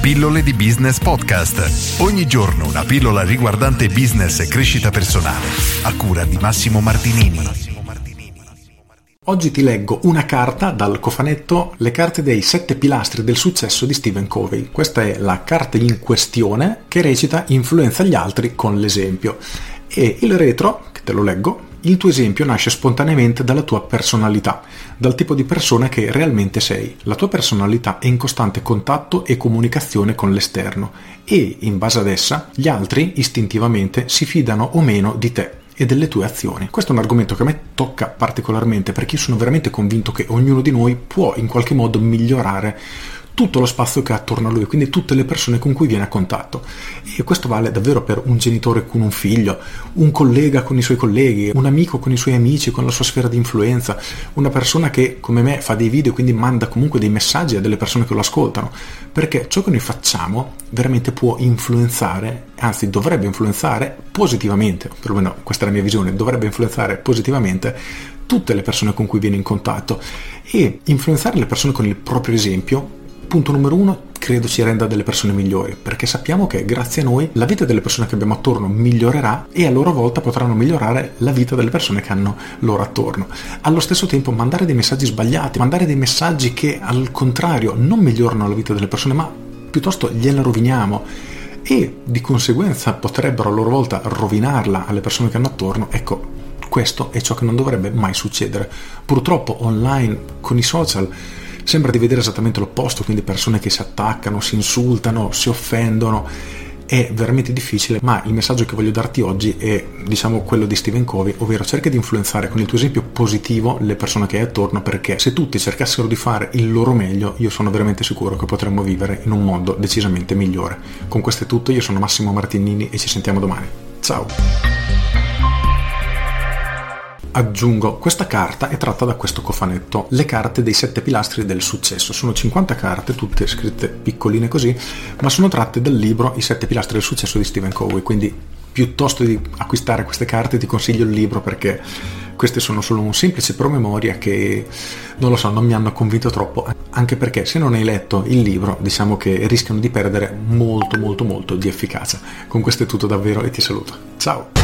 Pillole di Business Podcast. Ogni giorno una pillola riguardante business e crescita personale. A cura di Massimo Martinini. Oggi ti leggo una carta dal cofanetto Le carte dei sette pilastri del successo di Stephen Covey. Questa è la carta in questione che recita Influenza gli altri con l'esempio. E il retro, che te lo leggo, il tuo esempio nasce spontaneamente dalla tua personalità, dal tipo di persona che realmente sei. La tua personalità è in costante contatto e comunicazione con l'esterno e, in base ad essa, gli altri istintivamente si fidano o meno di te e delle tue azioni. Questo è un argomento che a me tocca particolarmente perché io sono veramente convinto che ognuno di noi può in qualche modo migliorare tutto lo spazio che ha attorno a lui, quindi tutte le persone con cui viene a contatto. E questo vale davvero per un genitore con un figlio, un collega con i suoi colleghi, un amico con i suoi amici, con la sua sfera di influenza, una persona che come me fa dei video e quindi manda comunque dei messaggi a delle persone che lo ascoltano, perché ciò che noi facciamo veramente può influenzare, anzi dovrebbe influenzare positivamente, perlomeno questa è la mia visione, dovrebbe influenzare positivamente tutte le persone con cui viene in contatto e influenzare le persone con il proprio esempio punto numero uno, credo ci renda delle persone migliori, perché sappiamo che grazie a noi la vita delle persone che abbiamo attorno migliorerà e a loro volta potranno migliorare la vita delle persone che hanno loro attorno. Allo stesso tempo mandare dei messaggi sbagliati, mandare dei messaggi che al contrario non migliorano la vita delle persone, ma piuttosto gliela roviniamo e di conseguenza potrebbero a loro volta rovinarla alle persone che hanno attorno, ecco, questo è ciò che non dovrebbe mai succedere. Purtroppo online con i social sembra di vedere esattamente l'opposto, quindi persone che si attaccano, si insultano, si offendono. È veramente difficile, ma il messaggio che voglio darti oggi è, diciamo, quello di Stephen Covey, ovvero cerca di influenzare con il tuo esempio positivo le persone che hai attorno, perché se tutti cercassero di fare il loro meglio, io sono veramente sicuro che potremmo vivere in un mondo decisamente migliore. Con questo è tutto, io sono Massimo Martinini e ci sentiamo domani. Ciao! Aggiungo, questa carta è tratta da questo cofanetto, le carte dei sette pilastri del successo. Sono 50 carte, tutte scritte piccoline così, ma sono tratte dal libro I sette pilastri del successo di Stephen Covey, quindi piuttosto di acquistare queste carte ti consiglio il libro perché queste sono solo un semplice promemoria che non lo so, non mi hanno convinto troppo, anche perché se non hai letto il libro diciamo che rischiano di perdere molto molto molto di efficacia. Con questo è tutto davvero e ti saluto. Ciao!